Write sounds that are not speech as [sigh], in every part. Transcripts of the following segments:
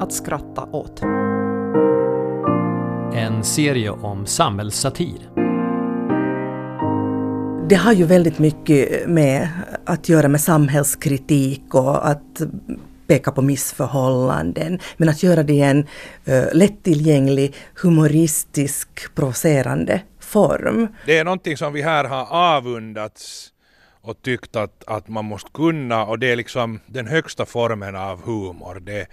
att skratta åt. En serie om samhällssatir. Det har ju väldigt mycket med att göra med samhällskritik och att peka på missförhållanden, men att göra det i en uh, lättillgänglig, humoristisk, provocerande form. Det är någonting som vi här har avundats och tyckt att, att man måste kunna och det är liksom den högsta formen av humor. Det,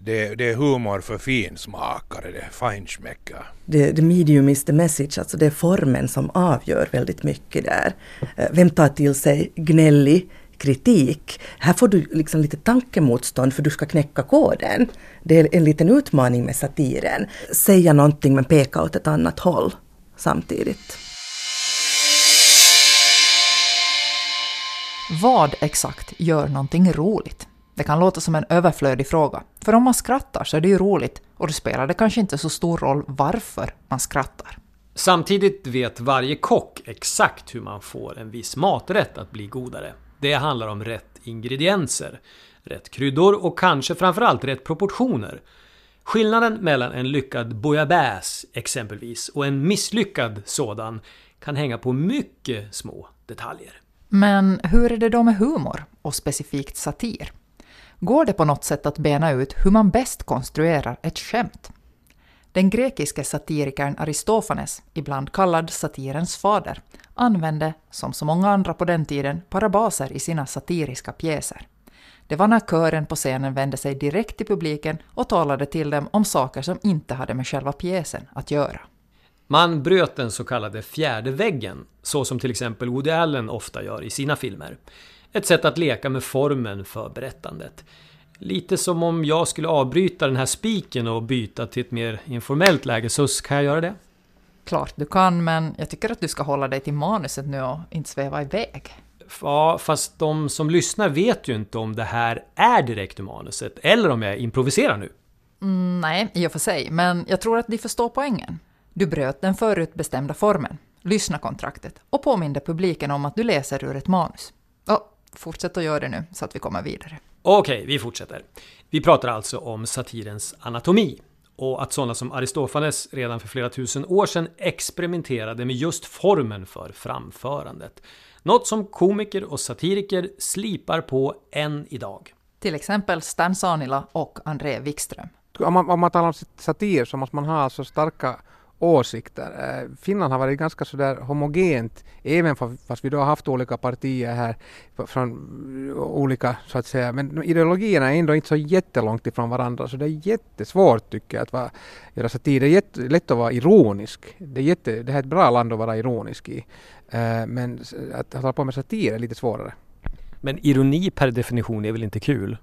det, det är humor för finsmakare, det är feinschmecker. The, the medium is the message, alltså det är formen som avgör väldigt mycket där. Eh, vem tar till sig gnällig kritik? Här får du liksom lite tankemotstånd för du ska knäcka koden. Det är en liten utmaning med satiren. Säga någonting men peka åt ett annat håll samtidigt. Vad exakt gör någonting roligt? Det kan låta som en överflödig fråga, för om man skrattar så är det ju roligt och då spelar det kanske inte så stor roll varför man skrattar. Samtidigt vet varje kock exakt hur man får en viss maträtt att bli godare. Det handlar om rätt ingredienser, rätt kryddor och kanske framförallt rätt proportioner. Skillnaden mellan en lyckad bouillabaisse exempelvis och en misslyckad sådan kan hänga på mycket små detaljer. Men hur är det då med humor och specifikt satir? Går det på något sätt att bena ut hur man bäst konstruerar ett skämt? Den grekiske satirikern Aristofanes, ibland kallad satirens fader, använde, som så många andra på den tiden, parabaser i sina satiriska pjäser. Det var när kören på scenen vände sig direkt till publiken och talade till dem om saker som inte hade med själva pjäsen att göra. Man bröt den så kallade fjärde väggen, så som till exempel Woody Allen ofta gör i sina filmer. Ett sätt att leka med formen för berättandet. Lite som om jag skulle avbryta den här spiken och byta till ett mer informellt läge, så kan jag göra det? Klart du kan, men jag tycker att du ska hålla dig till manuset nu och inte sväva iväg. Ja, fast de som lyssnar vet ju inte om det här är direkt ur manuset, eller om jag improviserar nu. Mm, nej, i och för sig, men jag tror att de förstår poängen. Du bröt den förutbestämda formen, lyssnarkontraktet, och påminde publiken om att du läser ur ett manus. Oh, fortsätt att göra det nu, så att vi kommer vidare. Okej, vi fortsätter. Vi pratar alltså om satirens anatomi och att sådana som Aristofanes redan för flera tusen år sedan experimenterade med just formen för framförandet. Något som komiker och satiriker slipar på än idag. Till exempel Stan Sanila och André Wikström. Om man, om man talar om satir så måste man ha alltså starka åsikter. Eh, Finland har varit ganska sådär homogent, även fast vi då har haft olika partier här från eh, olika, så att säga, men ideologierna är ändå inte så jättelångt ifrån varandra, så det är jättesvårt tycker jag att vara, göra satir. Det är jättelätt att vara ironisk. Det är, jätte, det här är ett bra land att vara ironisk i. Eh, men att hålla på med satir är lite svårare. Men ironi per definition är väl inte kul?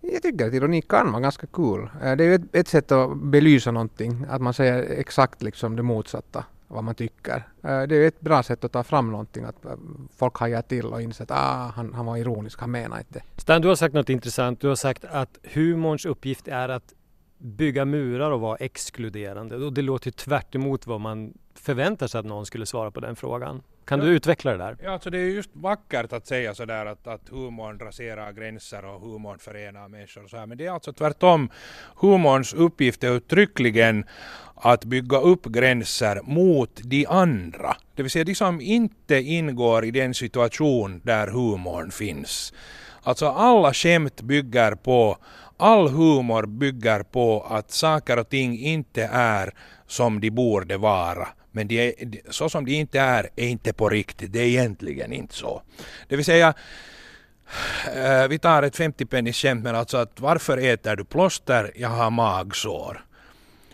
Jag tycker att ironi kan vara ganska kul. Cool. det är ju ett, ett, sätt att belysa någonting, att man säger exakt liksom det motsatta vad man tycker. Eh, det är ett bra sätt att ta fram någonting, att eh, folk hajar till och inser att ah, han, han var ironisk, han menar inte. Stan, du har sagt något intressant. Du har sagt att humorns uppgift är att bygga murar och vara exkluderande. Och det låter ju tvärt vad man förväntar sig att någon skulle svara på den frågan. Kan du utveckla det där? Ja, alltså det är just vackert att säga sådär att, att humorn raserar gränser och humorn förenar människor och så här. Men det är alltså tvärtom. Humorns uppgift är uttryckligen att bygga upp gränser mot de andra. Det vill säga de som inte ingår i den situation där humorn finns. Alltså alla skämt bygger på, all humor bygger på att saker och ting inte är som de borde vara. Men de är, så som de inte är, är inte på riktigt. Det är egentligen inte så. Det vill säga, eh, vi tar ett 50-pennisskämt. men alltså att varför äter du plåster? Jag har magsår.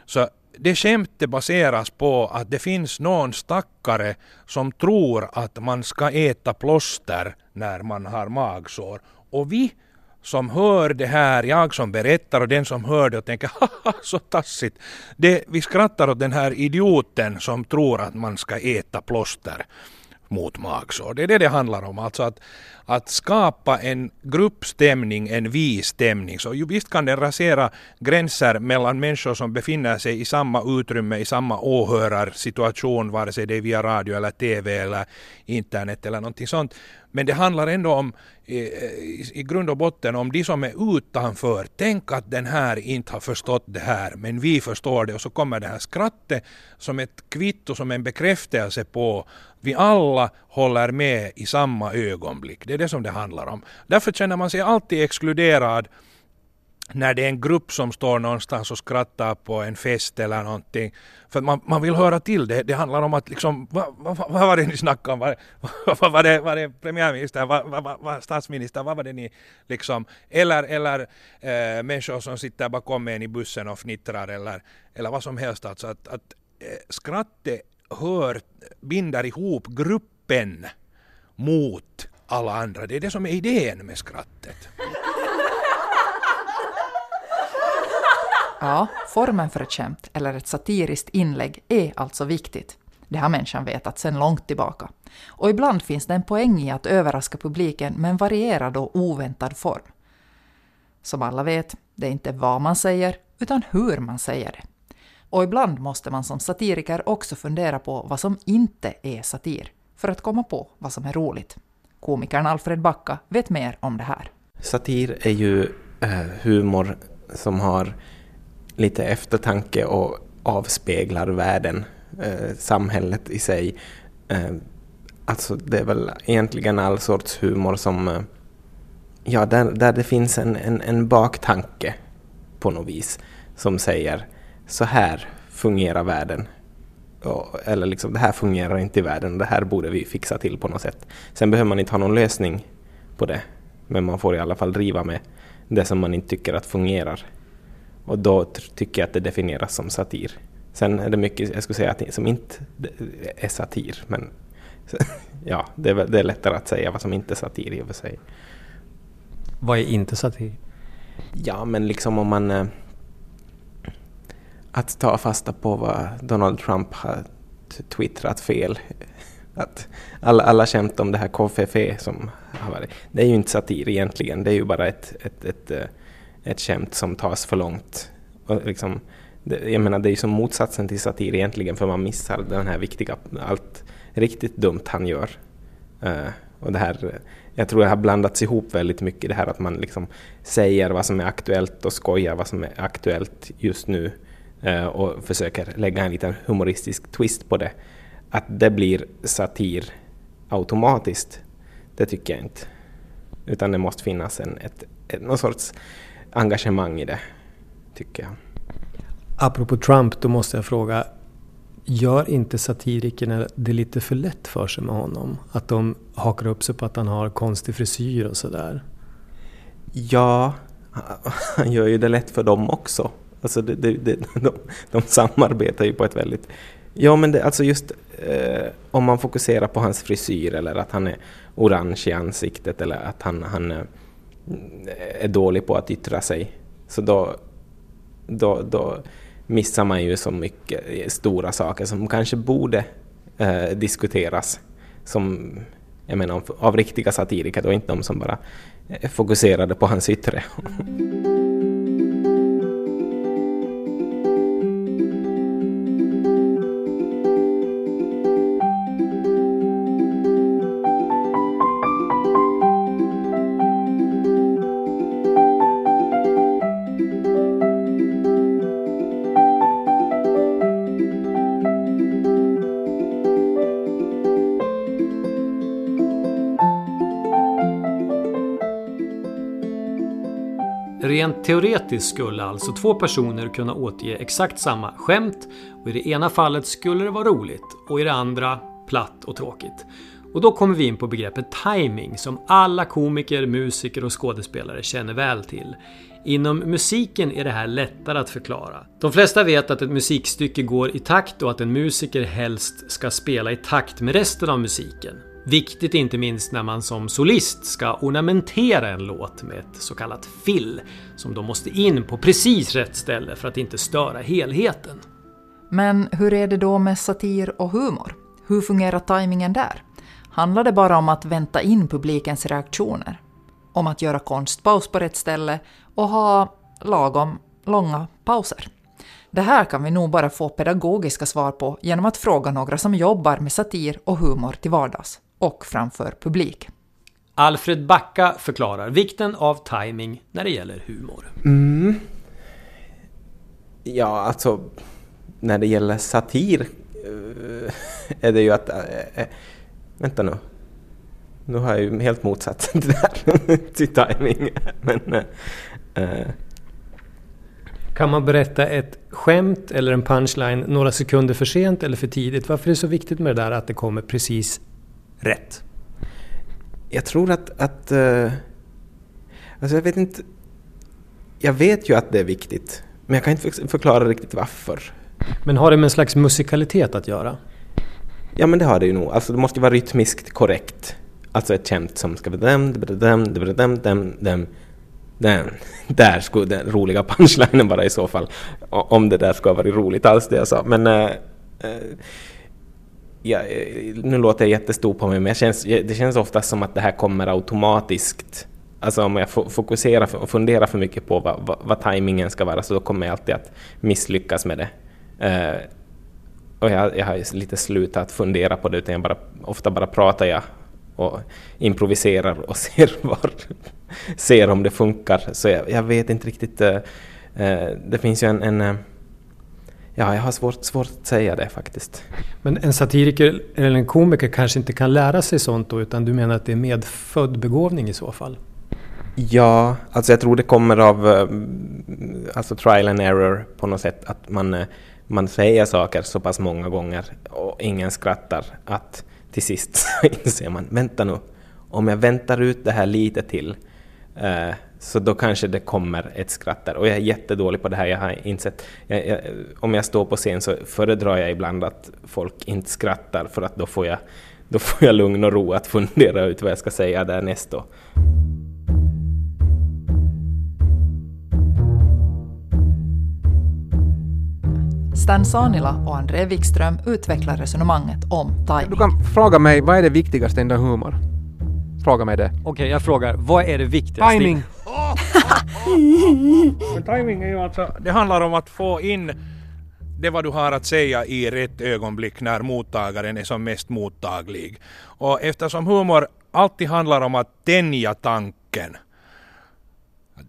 Så det skämtet baseras på att det finns någon stackare som tror att man ska äta plåster när man har magsår. Och vi som hör det här, jag som berättar och den som hör det och tänker haha så tassigt. Det, vi skrattar åt den här idioten som tror att man ska äta plåster mot magsår. Det är det det handlar om. Alltså att, att skapa en gruppstämning, en vi-stämning. Så visst kan den rasera gränser mellan människor som befinner sig i samma utrymme, i samma åhörarsituation, vare sig det är via radio eller TV eller internet eller någonting sånt. Men det handlar ändå om eh, i, i grund och botten om de som är utanför. Tänk att den här inte har förstått det här men vi förstår det och så kommer det här skrattet som ett kvitto, som en bekräftelse på vi alla håller med i samma ögonblick. Det är det som det handlar om. Därför känner man sig alltid exkluderad när det är en grupp som står någonstans och skrattar på en fest eller någonting. För man, man vill höra till det. Det handlar om att liksom, vad, vad, vad var det ni snackade om? Var, [laughs] vad, var, det, var det premiärminister, vad, vad, vad, statsminister, vad var det ni liksom, eller, eller äh, människor som sitter bakom en i bussen och fnittrar eller, eller vad som helst. Alltså att, att äh, skrattet hör, binder ihop gruppen mot alla andra. Det är det som är idén med skrattet. Ja, formen för ett skämt eller ett satiriskt inlägg är alltså viktigt. Det har människan vetat sedan långt tillbaka. Och ibland finns det en poäng i att överraska publiken med en varierad och oväntad form. Som alla vet, det är inte vad man säger, utan hur man säger det. Och ibland måste man som satiriker också fundera på vad som inte är satir, för att komma på vad som är roligt. Komikern Alfred Backa vet mer om det här. Satir är ju eh, humor som har lite eftertanke och avspeglar världen, eh, samhället i sig. Eh, alltså det är väl egentligen all sorts humor som, ja, där, där det finns en, en, en baktanke på något vis som säger så här fungerar världen. Eller liksom, det här fungerar inte i världen, det här borde vi fixa till på något sätt. Sen behöver man inte ha någon lösning på det, men man får i alla fall driva med det som man inte tycker att fungerar. Och då tycker jag att det definieras som satir. Sen är det mycket, jag skulle säga, att som inte är satir, men [laughs] ja, det är, det är lättare att säga vad som inte är satir i och för sig. Vad är inte satir? Ja, men liksom om man... Att ta fasta på vad Donald Trump har twittrat fel. [laughs] Att alla, alla skämt om det här KFF som har varit, det är ju inte satir egentligen, det är ju bara ett, ett, ett, eh, ett skämt som tas för långt. Och liksom, det, jag menar, det är ju som motsatsen till satir egentligen, för man missar den här viktiga, allt riktigt dumt han gör. Uh, och det här, jag tror det har blandats ihop väldigt mycket, det här att man liksom säger vad som är aktuellt och skojar vad som är aktuellt just nu och försöker lägga en liten humoristisk twist på det. Att det blir satir automatiskt, det tycker jag inte. Utan det måste finnas en, ett, ett, någon sorts engagemang i det, tycker jag. Apropå Trump, då måste jag fråga. Gör inte satirikerna det lite för lätt för sig med honom? Att de hakar upp sig på att han har konstig frisyr och sådär? Ja, [laughs] han gör ju det lätt för dem också. Alltså det, det, det, [laughs] de, de samarbetar ju på ett väldigt... Ja, men det, alltså just eh, om man fokuserar på hans frisyr eller att han är orange i ansiktet eller att han, han eh, är dålig på att yttra sig. Så då, då, då missar man ju så mycket eh, stora saker som kanske borde eh, diskuteras. Som, jag menar, av riktiga satiriker och inte de som bara är fokuserade på hans yttre. [laughs] Rent teoretiskt skulle alltså två personer kunna återge exakt samma skämt och i det ena fallet skulle det vara roligt och i det andra platt och tråkigt. Och då kommer vi in på begreppet timing som alla komiker, musiker och skådespelare känner väl till. Inom musiken är det här lättare att förklara. De flesta vet att ett musikstycke går i takt och att en musiker helst ska spela i takt med resten av musiken. Viktigt inte minst när man som solist ska ornamentera en låt med ett så kallat fill, som då måste in på precis rätt ställe för att inte störa helheten. Men hur är det då med satir och humor? Hur fungerar tajmingen där? Handlar det bara om att vänta in publikens reaktioner? Om att göra konstpaus på rätt ställe och ha lagom långa pauser? Det här kan vi nog bara få pedagogiska svar på genom att fråga några som jobbar med satir och humor till vardags och framför publik. Alfred Backa förklarar vikten av timing när det gäller humor. Mm. Ja, alltså när det gäller satir eh, är det ju att... Äh, äh, vänta nu. Nu har jag ju helt motsatt [laughs] det där till timing. Men, äh, kan man berätta ett skämt eller en punchline några sekunder för sent eller för tidigt? Varför är det så viktigt med det där att det kommer precis rätt? Jag tror att... att uh, alltså jag vet inte... Jag vet ju att det är viktigt, men jag kan inte förklara riktigt varför. Men har det med en slags musikalitet att göra? Ja, men det har det ju nog. Alltså det måste vara rytmiskt korrekt. Alltså ett skämt som ska dem, dem, dem, dem, dem, den, där skulle den roliga punchlinen vara i så fall. Om det där skulle ha varit roligt alls det jag sa. Men äh, jag, eh, nu låter jag jättestor på mig men känns, det känns ofta som att det här kommer automatiskt. Alltså om jag fokuserar och funderar för mycket på vad, vad, vad tajmingen ska vara så då kommer jag alltid att misslyckas med det. Uh, och jag, jag har lite slutat fundera på det utan jag bara, ofta bara pratar jag och improviserar och [laughs] ser, var, ser om det funkar. Så jag, jag vet inte riktigt. Uh, det finns ju en, en uh, Ja, jag har svårt, svårt att säga det faktiskt. Men en satiriker eller en komiker kanske inte kan lära sig sånt då, utan du menar att det är medfödd begåvning i så fall? Ja, alltså jag tror det kommer av alltså trial and error på något sätt. Att man, man säger saker så pass många gånger och ingen skrattar att till sist [laughs] inser man, vänta nu, om jag väntar ut det här lite till eh, så då kanske det kommer ett skratt där. Och jag är jättedålig på det här, jag har insett. Jag, jag, om jag står på scen så föredrar jag ibland att folk inte skrattar för att då får jag, då får jag lugn och ro att fundera ut vad jag ska säga därnäst då. Stan Sanila och André Wikström utvecklar resonemanget om timing. Du kan fråga mig, vad är det viktigaste inom humor? Fråga mig det. Okej, okay, jag frågar. Vad är det viktigaste? Timing! [laughs] Men timing är ju alltså, det handlar om att få in det vad du har att säga i rätt ögonblick när mottagaren är som mest mottaglig. Och eftersom humor alltid handlar om att tänja tanken.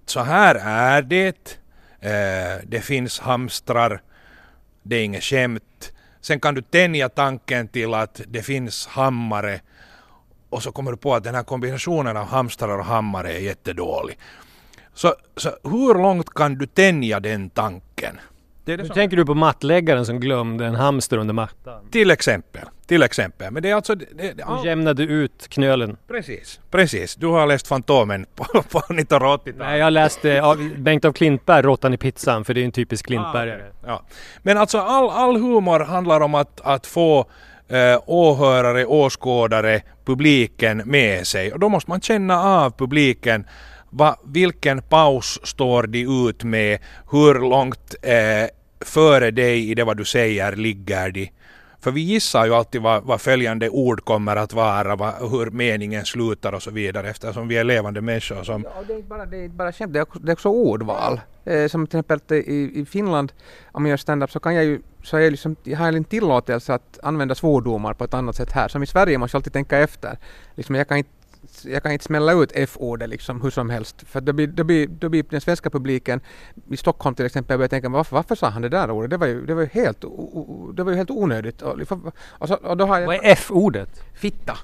Så här är det. Eh, det finns hamstrar det är inget skämt. Sen kan du tänja tanken till att det finns hammare och så kommer du på att den här kombinationen av hamstrar och hammare är jättedålig. Så, så hur långt kan du tänja den tanken? Det det nu tänker du på mattläggaren som glömde en hamster under mattan? Till exempel. Till exempel. Men det är alltså... Det, det, all... Du jämnade ut knölen? Precis. Precis. Du har läst Fantomen på, [laughs] på 1980-talet. Nej, jag läste av Bengt av Klintberg, Råttan i pizzan, för det är en typisk Klintbergare. Ah, okay. ja. Men alltså all, all humor handlar om att, att få eh, åhörare, åskådare, publiken med sig. Och då måste man känna av publiken Va, vilken paus står de ut med? Hur långt eh, före dig i det vad du säger ligger de? För vi gissar ju alltid vad, vad följande ord kommer att vara, vad, hur meningen slutar och så vidare eftersom vi är levande människor. Som... Ja, det är inte bara, det är inte bara skämt, det är också, det är också ordval. Eh, som till exempel eh, i, i Finland, om jag gör stand-up så kan jag ju, så jag, liksom, jag har en tillåtelse att använda svordomar på ett annat sätt här. Som i Sverige måste jag alltid tänka efter. Liksom, jag kan inte jag kan inte smälla ut F-ordet liksom hur som helst. För då blir, då, blir, då blir den svenska publiken i Stockholm till exempel börjar tänka varför, varför sa han det där ordet? Det var ju, det var ju, helt, det var ju helt onödigt. Och, och, så, och då har jag, Vad är F-ordet? Fitta.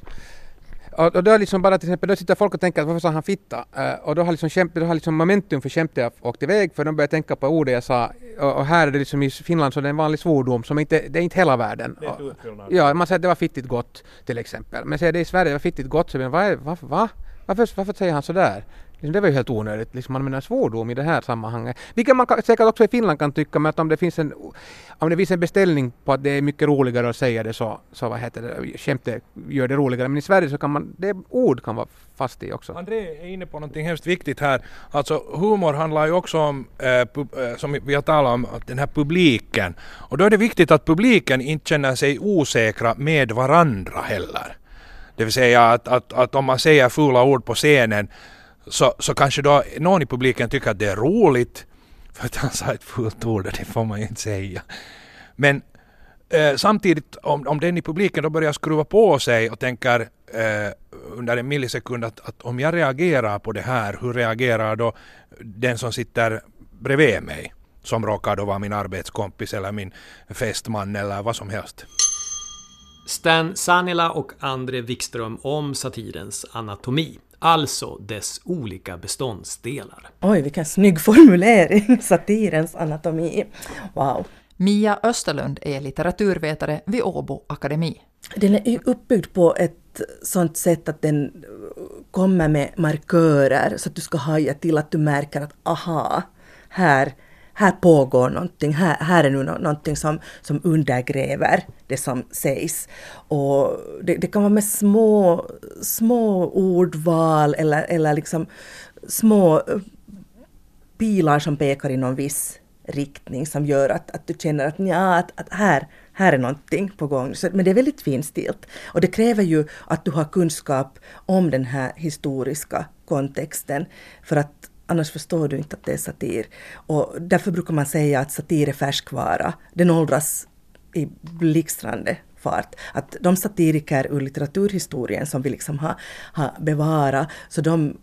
Och, och då liksom bara till exempel, då sitter folk och tänker att varför sa han fitta? Uh, och då har liksom, då har liksom momentum för skämtet åkt iväg för de börjar tänka på ordet jag sa. Och, och, här är det liksom i Finland så det är en vanlig svordom som inte, det är inte hela världen. Det är ja, man säger att det var fittigt gott till exempel. Men säger det i Sverige, det var fittigt gott, så men vad är, va, va? Varför, varför säger han sådär? Liksom, det var ju helt onödigt. Liksom, man använder svordom i det här sammanhanget. Vilket man säkert också i Finland kan tycka, men att om det finns en, om det finns en beställning på att det är mycket roligare att säga det så, så vad heter det, skämtet gör det roligare. Men i Sverige så kan man, det ord kan vara fast i också. André är inne på någonting hemskt viktigt här. Alltså humor handlar ju också om, eh, pub, eh, som vi har talat om, den här publiken. Och då är det viktigt att publiken inte känner sig osäkra med varandra heller. Det vill säga att, att, att om man säger fula ord på scenen så, så kanske då någon i publiken tycker att det är roligt [laughs] för att han sa ett fult ord och det får man ju inte säga. Men eh, samtidigt om, om den i publiken då börjar skruva på sig och tänker eh, under en millisekund att, att om jag reagerar på det här, hur reagerar då den som sitter bredvid mig? Som råkar då vara min arbetskompis eller min fästman eller vad som helst. Stan Sanila och André Wikström om satirens anatomi. Alltså dess olika beståndsdelar. Oj, vilken snygg formulering! Satirens anatomi. Wow. Mia Österlund är litteraturvetare vid Åbo Akademi. Den är uppbyggd på ett sånt sätt att den kommer med markörer så att du ska haja till att du märker att aha, här, här pågår någonting, här, här är nu någonting som, som undergräver det som sägs. Och det, det kan vara med små, små ordval eller, eller liksom små eh, pilar som pekar i någon viss riktning som gör att, att du känner att, ja, att, att här, här är någonting på gång. Så, men det är väldigt finstilt. Och det kräver ju att du har kunskap om den här historiska kontexten. För att annars förstår du inte att det är satir. Och därför brukar man säga att satir är färskvara. Den åldras i blixtrande fart. Att de satiriker ur litteraturhistorien som vi liksom har, har bevarat, så de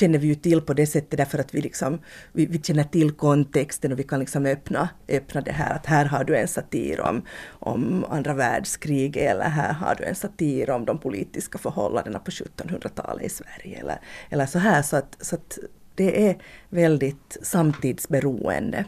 känner vi ju till på det sättet därför att vi, liksom, vi, vi känner till kontexten och vi kan liksom öppna, öppna det här att här har du en satir om, om andra världskriget, eller här har du en satir om de politiska förhållandena på 1700-talet i Sverige eller, eller så här så att, så att det är väldigt samtidsberoende.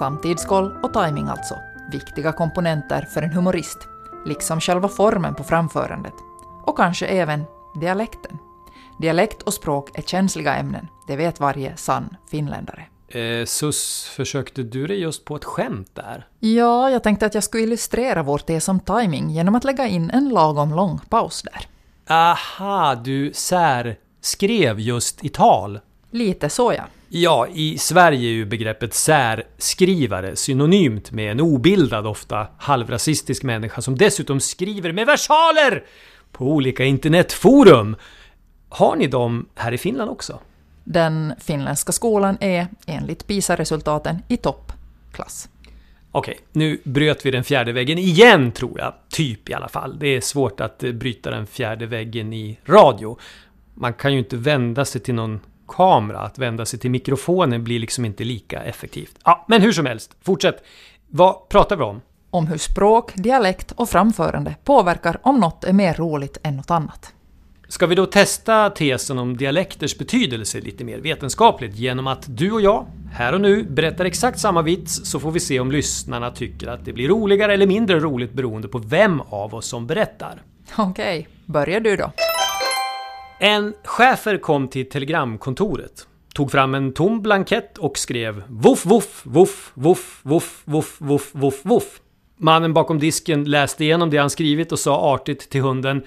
Samtidskoll och timing alltså, viktiga komponenter för en humorist, liksom själva formen på framförandet. Och kanske även dialekten. Dialekt och språk är känsliga ämnen, det vet varje sann finländare. Eh, Sus, försökte du dig just på ett skämt där? Ja, jag tänkte att jag skulle illustrera vår tes om timing genom att lägga in en lagom lång paus där. Aha, du sär skrev just i tal. Lite så ja. Ja, i Sverige är ju begreppet särskrivare synonymt med en obildad, ofta halvrasistisk människa som dessutom skriver med versaler på olika internetforum. Har ni dem här i Finland också? Den finländska skolan är, enligt PISA-resultaten, i toppklass. Okej, nu bröt vi den fjärde väggen igen tror jag. Typ i alla fall. Det är svårt att eh, bryta den fjärde väggen i radio. Man kan ju inte vända sig till någon kamera. Att vända sig till mikrofonen blir liksom inte lika effektivt. Ja, men hur som helst. Fortsätt. Vad pratar vi om? Om hur språk, dialekt och framförande påverkar om något är mer roligt än något annat. Ska vi då testa tesen om dialekters betydelse lite mer vetenskapligt genom att du och jag, här och nu, berättar exakt samma vits så får vi se om lyssnarna tycker att det blir roligare eller mindre roligt beroende på vem av oss som berättar. Okej, börjar du då. En chefer kom till telegramkontoret, tog fram en tom blankett och skrev voff voff voff voff voff voff voff voff voff. Mannen bakom disken läste igenom det han skrivit och sa artigt till hunden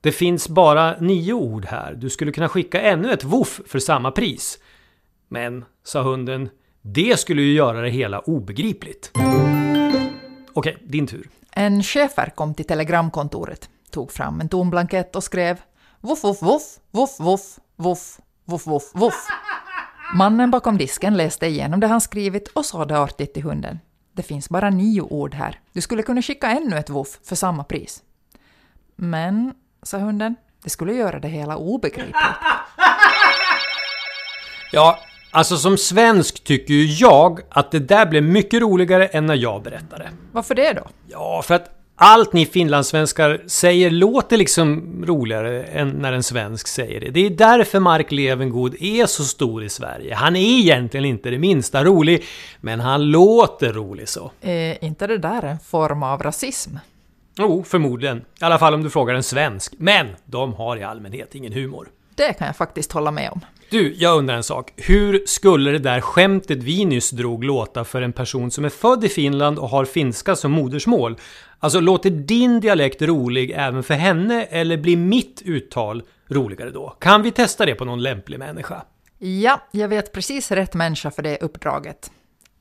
Det finns bara nio ord här. Du skulle kunna skicka ännu ett voff för samma pris. Men, sa hunden, det skulle ju göra det hela obegripligt. Okej, din tur. En chefer kom till telegramkontoret, tog fram en tom blankett och skrev Voff, voff, voff, voff, voff, voff, voff, voff, voff. Mannen bakom disken läste igenom det han skrivit och sa det artigt till hunden. Det finns bara nio ord här. Du skulle kunna skicka ännu ett voff för samma pris. Men, sa hunden, det skulle göra det hela obegripligt. Ja, alltså som svensk tycker ju jag att det där blev mycket roligare än när jag berättade. Varför det då? Ja, för att allt ni finlandssvenskar säger låter liksom roligare än när en svensk säger det. Det är därför Mark Levengood är så stor i Sverige. Han är egentligen inte det minsta rolig, men han låter rolig så. Är inte det där en form av rasism? Jo, förmodligen. I alla fall om du frågar en svensk. Men de har i allmänhet ingen humor. Det kan jag faktiskt hålla med om. Du, jag undrar en sak. Hur skulle det där skämtet vi nyss drog låta för en person som är född i Finland och har finska som modersmål? Alltså, låter din dialekt rolig även för henne eller blir mitt uttal roligare då? Kan vi testa det på någon lämplig människa? Ja, jag vet precis rätt människa för det uppdraget.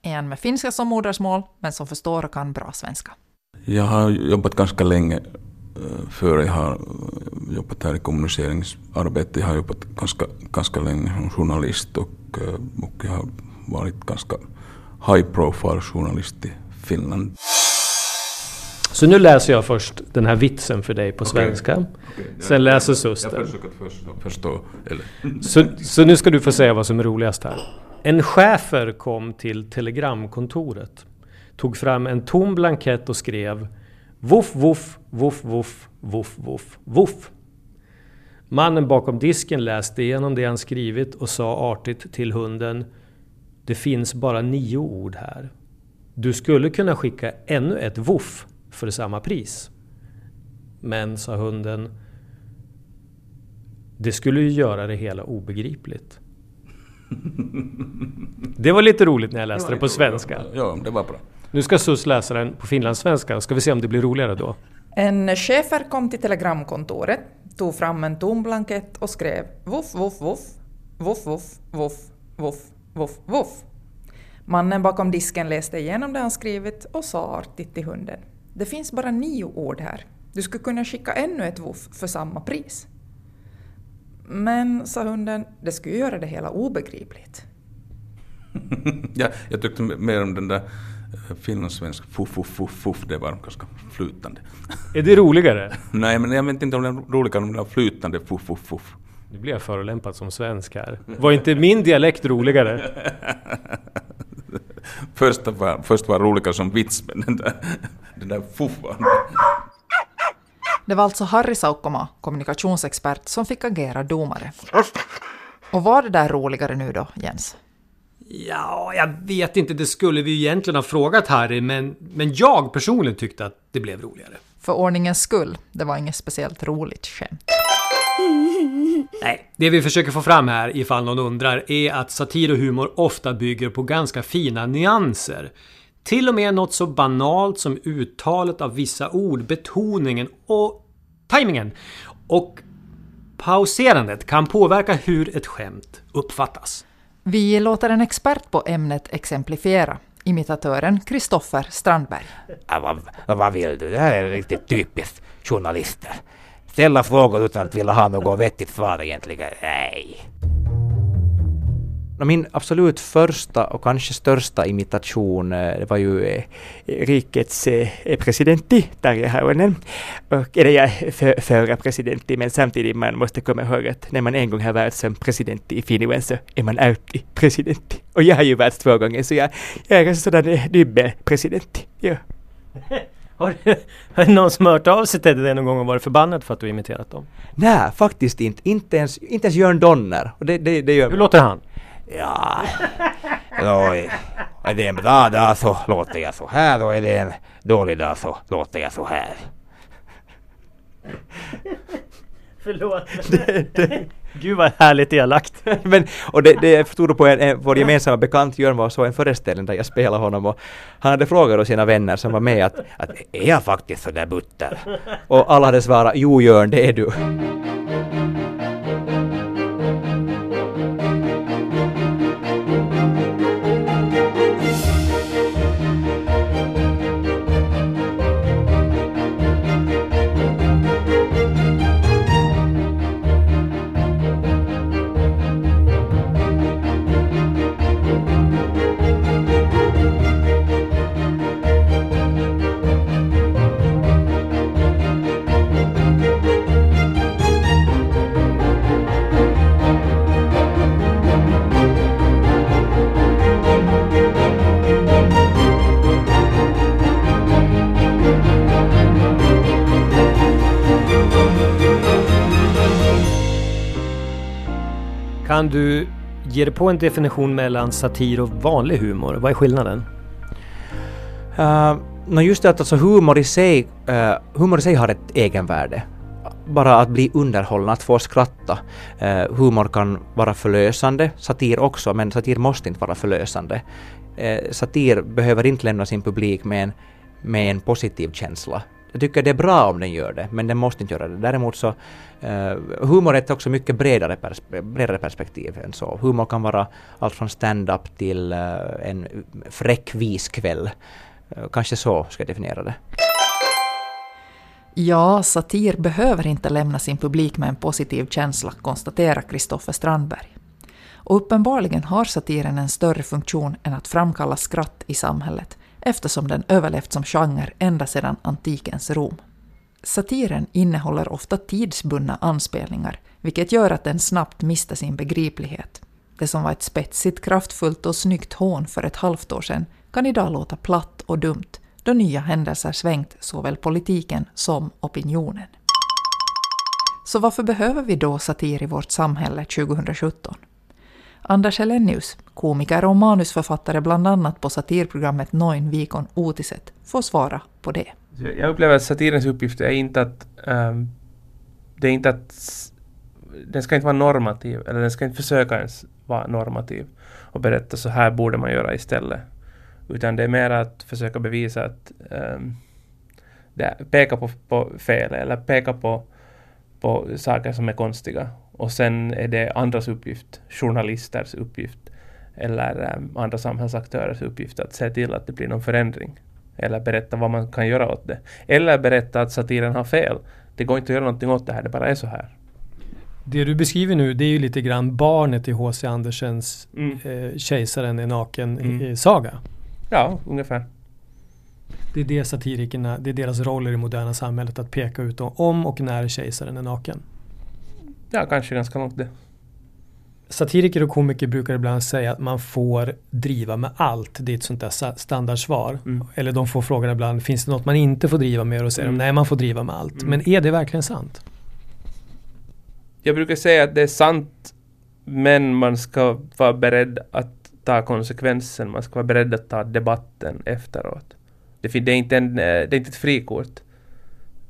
En med finska som modersmål, men som förstår och kan bra svenska. Jag har jobbat ganska länge före jag har eh, jobbat här i kommuniceringsarbete. Jag har jobbat ganska, ganska länge som journalist och, eh, och jag har varit ganska high profile journalist i Finland. Så nu läser jag först den här vitsen för dig på svenska. Sen läser Susten. Jag försöker förstå. förstå eller. Så, så nu ska du få säga vad som är roligast här. En chefer kom till telegramkontoret. Tog fram en tom blankett och skrev Voff, voff, voff, voff, voff, voff, voff. Mannen bakom disken läste igenom det han skrivit och sa artigt till hunden Det finns bara nio ord här. Du skulle kunna skicka ännu ett voff för samma pris. Men, sa hunden, det skulle ju göra det hela obegripligt. [laughs] Det var lite roligt när jag läste det på svenska. Ja, det var bra. Nu ska Sus läsa den på finlandssvenska, ska vi se om det blir roligare då. En chefer kom till telegramkontoret, tog fram en tom blankett och skrev voff, voff, voff, voff, voff, voff, voff, voff, voff. Mannen bakom disken läste igenom det han skrivit och sa artigt till hunden. Det finns bara nio ord här. Du skulle kunna skicka ännu ett voff för samma pris. Men, sa hunden, det skulle göra det hela obegripligt. [laughs] ja, jag tyckte mer om den där finlandssvenska fuff, fuff, fuff, fuff, det var ganska flytande. Är det roligare? [laughs] Nej, men jag vet inte om det är roligare om det är flytande fuff, fuff, fuff. Nu blir jag förolämpad som svensk här. Var inte min dialekt roligare? [laughs] Först var, först var roligare som vits, men den där, den där fuff var... Det var alltså Harry Saukkoma, kommunikationsexpert, som fick agera domare. Och var det där roligare nu då, Jens? Ja, jag vet inte. Det skulle vi egentligen ha frågat Harry, men, men jag personligen tyckte att det blev roligare. För ordningens skull, det var inget speciellt roligt skämt. Nej, det vi försöker få fram här, ifall någon undrar, är att satir och humor ofta bygger på ganska fina nyanser. Till och med något så banalt som uttalet av vissa ord, betoningen och tajmingen. Och pauserandet kan påverka hur ett skämt uppfattas. Vi låter en expert på ämnet exemplifiera, imitatören Kristoffer Strandberg. Ja, vad, vad vill du? Det här är riktigt typiskt journalister. Ställa frågor utan att vilja ha något vettigt svar egentligen. Nej. Min absolut första och kanske största imitation eh, det var ju eh, rikets eh, presidentti, Tarja. Och eller ja, för, förra presidentti, men samtidigt man måste komma ihåg att när man en gång har varit som president i Finland så är man alltid president. Och jag har ju varit två gånger så jag, jag är en sådan dubbelpresident. Ja. [laughs] Har, har någon som hört av sig till dig någon gång och varit förbannad för att du imiterat dem? Nej, faktiskt inte. Inte ens, inte ens Jörn Donner. Och det, det, det gör Hur låter han? Ja, då är, är det en bra dag så låter jag så här och är det en dålig dag så låter jag så här. Förlåt. Det, [laughs] det. Gud vad härligt elakt. [laughs] Men, och det, det jag förstod på en, en, vår gemensamma bekant Jörn var så en föreställning där jag spelade honom och han hade frågat då sina vänner som var med att, att är jag faktiskt så där butter? Och alla hade svarat jo Jörn det är du. Du ge på en definition mellan satir och vanlig humor? Vad är skillnaden? Uh, no just det att alltså humor i sig, uh, humor i sig har ett egenvärde. bara att bli underhållen, att få skratta. Uh, humor kan vara förlösande, satir också, men satir måste inte vara förlösande. Uh, satir behöver inte lämna sin publik med en, med en positiv känsla. Jag tycker det är bra om den gör det, men den måste inte göra det. Däremot så, uh, humor är ett också mycket bredare, perspe bredare perspektiv än så. Humor kan vara allt från stand-up till uh, en fräck viskväll. Uh, eh, kanske så ska jag definiera det. Ja, satir behöver inte lämna sin publik med en positiv känsla, konstaterar Kristoffer Strandberg. Och uppenbarligen har satiren en större funktion än att framkalla skratt i samhället, eftersom den överlevt som genre ända sedan antikens Rom. Satiren innehåller ofta tidsbundna anspelningar, vilket gör att den snabbt mister sin begriplighet. Det som var ett spetsigt, kraftfullt och snyggt hån för ett halvt år sedan kan idag låta platt och dumt, då nya händelser svängt såväl politiken som opinionen. Så varför behöver vi då satir i vårt samhälle 2017? Anders Helenius, komiker och manusförfattare bland annat på satirprogrammet Noin Vikon Otiset får svara på det. Jag upplever att satirens uppgift är inte att... Um, det är inte att... Den ska inte vara normativ, eller den ska inte försöka ens vara normativ och berätta så här borde man göra istället. Utan det är mer att försöka bevisa att um, det, peka på, på fel eller peka på, på saker som är konstiga. Och sen är det andras uppgift, journalisters uppgift eller um, andra samhällsaktörers uppgift att se till att det blir någon förändring. Eller berätta vad man kan göra åt det. Eller berätta att satiren har fel. Det går inte att göra någonting åt det här, det bara är så här. Det du beskriver nu det är ju lite grann barnet i H.C. Andersens mm. eh, Kejsaren är naken-saga. Mm. Ja, ungefär. Det är det satirikerna, det är deras roll i det moderna samhället att peka ut om och när kejsaren är naken. Ja, kanske ganska långt det. Satiriker och komiker brukar ibland säga att man får driva med allt. Det är ett sånt där standardsvar. Mm. Eller de får frågan ibland, finns det något man inte får driva med? Och säger mm. de, nej man får driva med allt. Mm. Men är det verkligen sant? Jag brukar säga att det är sant, men man ska vara beredd att ta konsekvensen, man ska vara beredd att ta debatten efteråt. Det, är inte, en, eh, det är inte ett frikort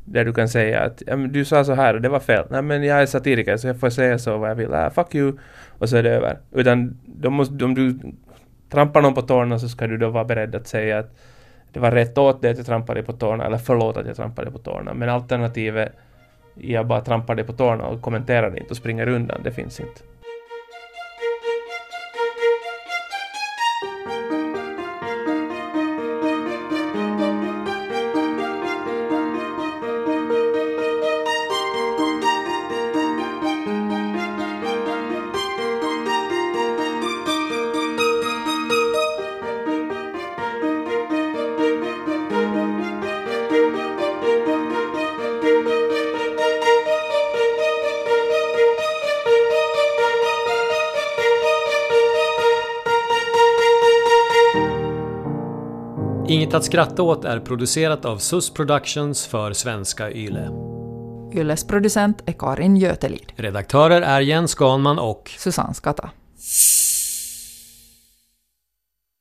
där du kan säga att du sa så här och det var fel. Nej men jag är satiriker så jag får säga så vad jag vill. Ah, fuck you. Och så är det över. Utan de måste, om du trampar någon på tårna så ska du då vara beredd att säga att det var rätt åt dig att jag trampade på tårna eller förlåt att jag trampade på tårna. Men alternativet jag bara trampar dig på tårna och kommenterar det inte och springer undan, det finns inte. Skratta åt är producerat av SUS Productions för svenska YLE. Yles producent är Karin Götelid. Redaktörer är Jens Ganman och Susanne Skatta.